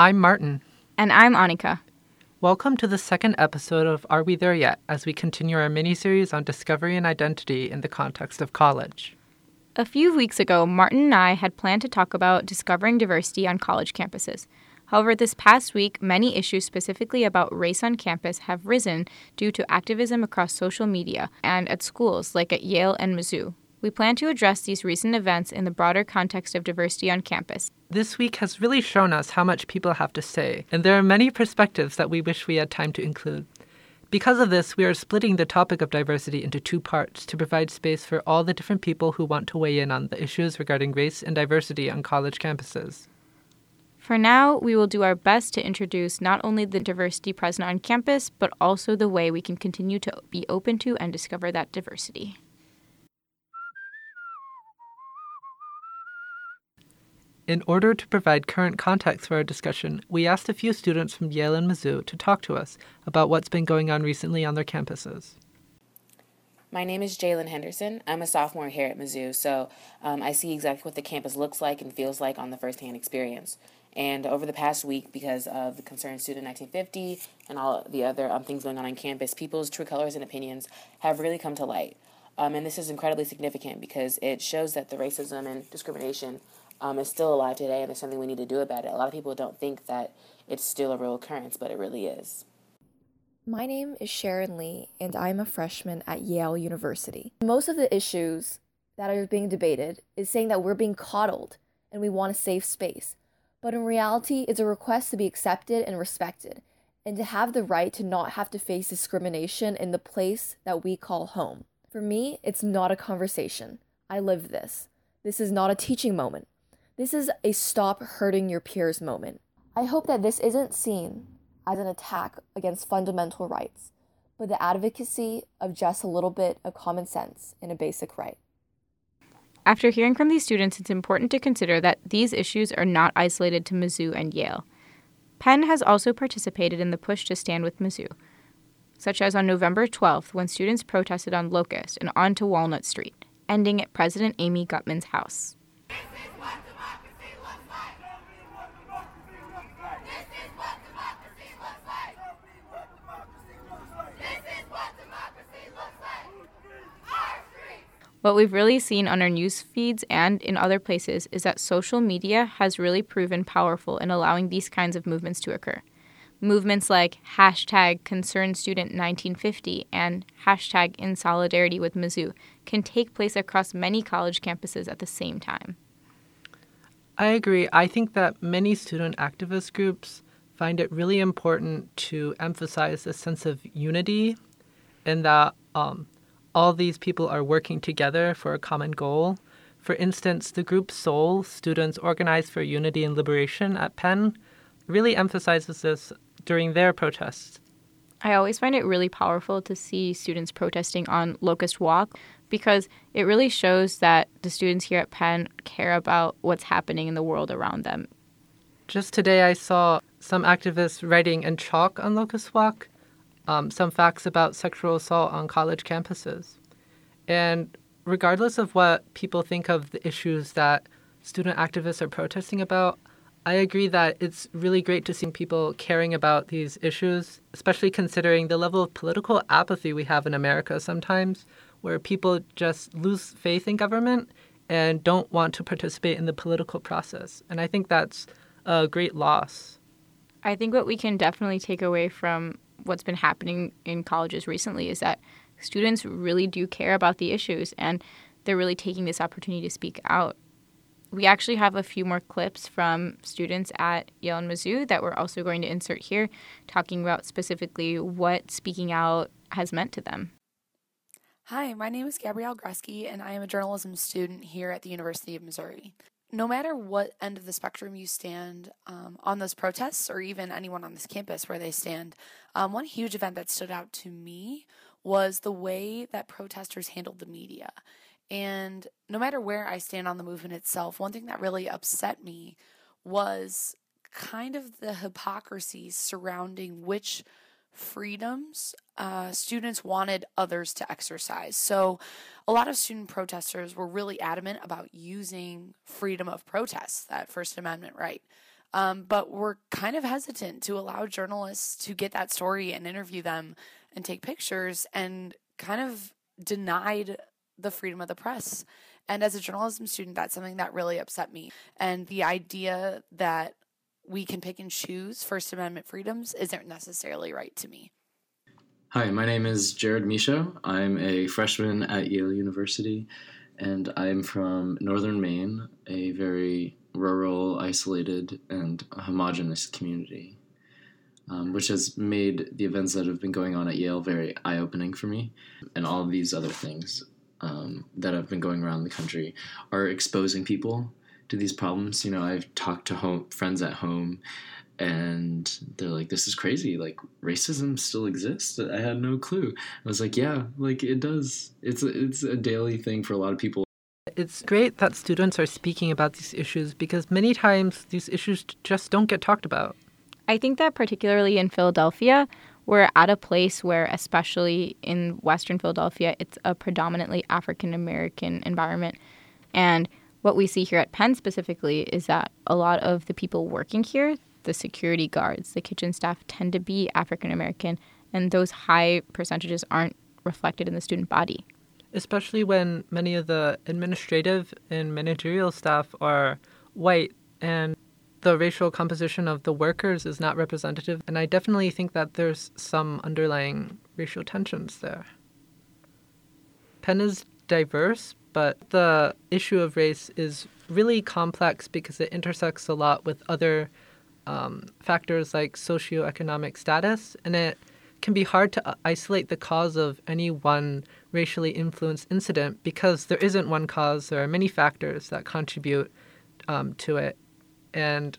I'm Martin. And I'm Annika. Welcome to the second episode of Are We There Yet as we continue our mini series on discovery and identity in the context of college. A few weeks ago, Martin and I had planned to talk about discovering diversity on college campuses. However, this past week, many issues specifically about race on campus have risen due to activism across social media and at schools like at Yale and Mizzou. We plan to address these recent events in the broader context of diversity on campus. This week has really shown us how much people have to say, and there are many perspectives that we wish we had time to include. Because of this, we are splitting the topic of diversity into two parts to provide space for all the different people who want to weigh in on the issues regarding race and diversity on college campuses. For now, we will do our best to introduce not only the diversity present on campus, but also the way we can continue to be open to and discover that diversity. In order to provide current context for our discussion, we asked a few students from Yale and Mizzou to talk to us about what's been going on recently on their campuses. My name is Jalyn Henderson. I'm a sophomore here at Mizzou, so um, I see exactly what the campus looks like and feels like on the firsthand experience. And over the past week, because of the Concerned Student 1950 and all the other um, things going on on campus, people's true colors and opinions have really come to light. Um, and this is incredibly significant because it shows that the racism and discrimination um, is still alive today, and there's something we need to do about it. A lot of people don't think that it's still a real occurrence, but it really is. My name is Sharon Li, and I'm a freshman at Yale University. Most of the issues that are being debated is saying that we're being coddled and we want a safe space. But in reality, it's a request to be accepted and respected, and to have the right to not have to face discrimination in the place that we call home. For me, it's not a conversation. I live this. This is not a teaching moment. This is a stop hurting your peers moment. I hope that this isn't seen as an attack against fundamental rights, but the advocacy of just a little bit of common sense in a basic right. After hearing from these students, it's important to consider that these issues are not isolated to Mizzou and Yale. Penn has also participated in the push to stand with Mizzou, such as on November 12th when students protested on Locust and onto Walnut Street, ending at President Amy Gutmann's house. What we've really seen on our news feeds and in other places is that social media has really proven powerful in allowing these kinds of movements to occur. Movements like hashtag Concerned Student 1950 and hashtag In Solidarity with Mizzou can take place across many college campuses at the same time. I agree. I think that many student activist groups find it really important to emphasize a sense of unity and that um, all these people are working together for a common goal. For instance, the group SOUL, Students Organized for Unity and Liberation at Penn, really emphasizes this during their protests. I always find it really powerful to see students protesting on Locust Walk because it really shows that the students here at Penn care about what's happening in the world around them. Just today, I saw some activists writing in chalk on Locust Walk um, some facts about sexual assault on college campuses. And regardless of what people think of the issues that student activists are protesting about, I agree that it's really great to see people caring about these issues, especially considering the level of political apathy we have in America sometimes, where people just lose faith in government and don't want to participate in the political process. And I think that's a great loss. I think what we can definitely take away from what's been happening in colleges recently is that students really do care about the issues and they're really taking this opportunity to speak out. We actually have a few more clips from students at Yale and Mizzou that we're also going to insert here, talking about specifically what speaking out has meant to them. Hi, my name is Gabrielle Gresky, and I am a journalism student here at the University of Missouri no matter what end of the spectrum you stand um, on those protests, or even anyone on this campus where they stand, um, one huge event that stood out to me was the way that protesters handled the media. And no matter where I stand on the movement itself, one thing that really upset me was kind of the hypocrisy surrounding which freedoms uh, students wanted others to exercise. So, a lot of student protesters were really adamant about using freedom of protest, that First Amendment right, Um, but we're kind of hesitant to allow journalists to get that story and interview them and take pictures and kind of denied the freedom of the press. And as a journalism student, that's something that really upset me. And the idea that we can pick and choose First Amendment freedoms isn't necessarily right to me. Hi, my name is Jared Michaud. I'm a freshman at Yale University, and I'm from northern Maine, a very rural, isolated, and homogenous community, um, which has made the events that have been going on at Yale very eye opening for me. And all of these other things um, that have been going around the country are exposing people to these problems. You know, I've talked to home, friends at home and they're like this is crazy. Like racism still exists? I had no clue. I was like yeah like it does. It's a, it's a daily thing for a lot of people. It's great that students are speaking about these issues because many times these issues just don't get talked about. I think that particularly in Philadelphia, we're at a place where, especially in Western Philadelphia, it's a predominantly African American environment. And what we see here at Penn specifically is that a lot of the people working here, the security guards, the kitchen staff, tend to be African American, and those high percentages aren't reflected in the student body especially when many of the administrative and managerial staff are white and the racial composition of the workers is not representative. And I definitely think that there's some underlying racial tensions there. Penn is diverse, but the issue of race is really complex because it intersects a lot with other um, factors like socioeconomic status, and it can be hard to isolate the cause of any one racially influenced incident because there isn't one cause. There are many factors that contribute um, to it. And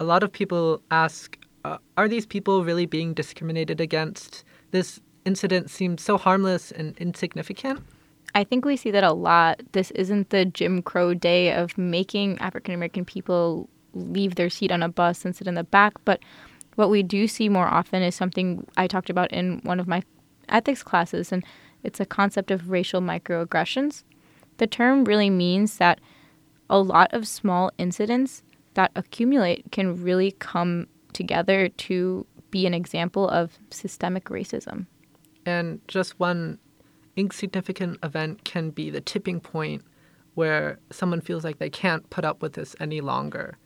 a lot of people ask uh, are these people really being discriminated against? This incident seems so harmless and insignificant. I think we see that a lot. This isn't the Jim Crow day of making African American people leave their seat on a bus and sit in the back, but what we do see more often is something I talked about in one of my ethics classes, and it's a concept of racial microaggressions. The term really means that a lot of small incidents that accumulate can really come together to be an example of systemic racism. And just one insignificant event can be the tipping point where someone feels like they can't put up with this any longer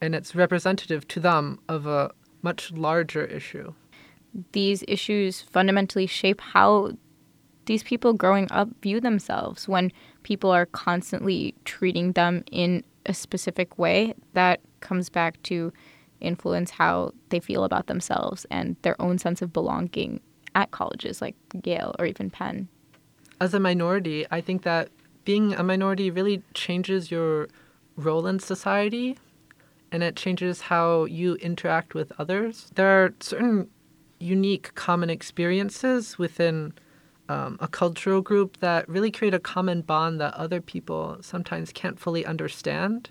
and it's representative to them of a much larger issue. These issues fundamentally shape how these people growing up view themselves when people are constantly treating them in a specific way that comes back to influence how they feel about themselves and their own sense of belonging at colleges like Yale or even Penn. As a minority, I think that being a minority really changes your role in society and it changes how you interact with others. There are certain unique common experiences within um, a cultural group that really create a common bond that other people sometimes can't fully understand.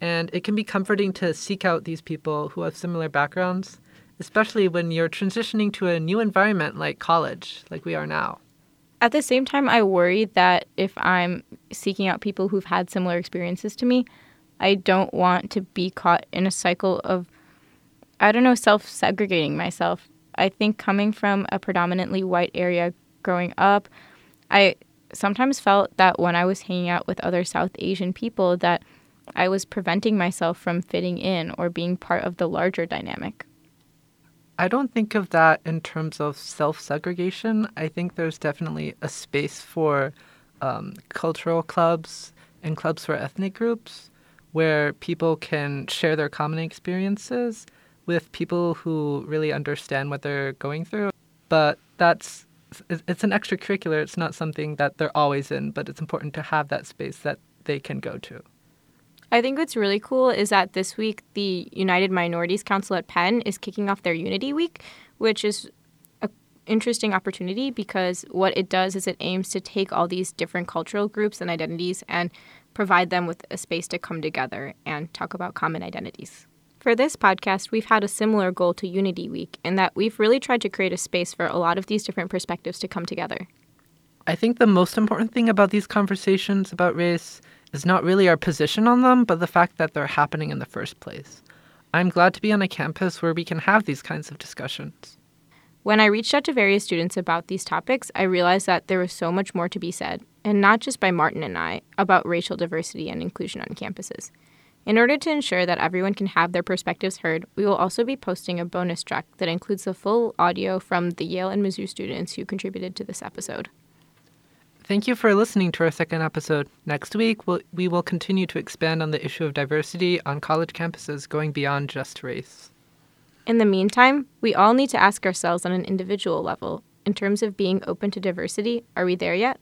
And it can be comforting to seek out these people who have similar backgrounds, especially when you're transitioning to a new environment like college, like we are now. At the same time, I worry that if I'm seeking out people who've had similar experiences to me, I don't want to be caught in a cycle of, I don't know, self segregating myself. I think coming from a predominantly white area growing up, I sometimes felt that when I was hanging out with other South Asian people, that I was preventing myself from fitting in or being part of the larger dynamic. I don't think of that in terms of self segregation. I think there's definitely a space for um, cultural clubs and clubs for ethnic groups where people can share their common experiences with people who really understand what they're going through. But that's it's an extracurricular. It's not something that they're always in, but it's important to have that space that they can go to. I think what's really cool is that this week the United Minorities Council at Penn is kicking off their Unity Week, which is an interesting opportunity because what it does is it aims to take all these different cultural groups and identities and provide them with a space to come together and talk about common identities. For this podcast, we've had a similar goal to Unity Week in that we've really tried to create a space for a lot of these different perspectives to come together. I think the most important thing about these conversations about race is not really our position on them, but the fact that they're happening in the first place. I'm glad to be on a campus where we can have these kinds of discussions. When I reached out to various students about these topics, I realized that there was so much more to be said, and not just by Martin and I, about racial diversity and inclusion on campuses. In order to ensure that everyone can have their perspectives heard, we will also be posting a bonus track that includes the full audio from the Yale and Mizzou students who contributed to this episode. Thank you for listening to our second episode. Next week, we'll, we will continue to expand on the issue of diversity on college campuses going beyond just race. In the meantime, we all need to ask ourselves on an individual level in terms of being open to diversity, are we there yet?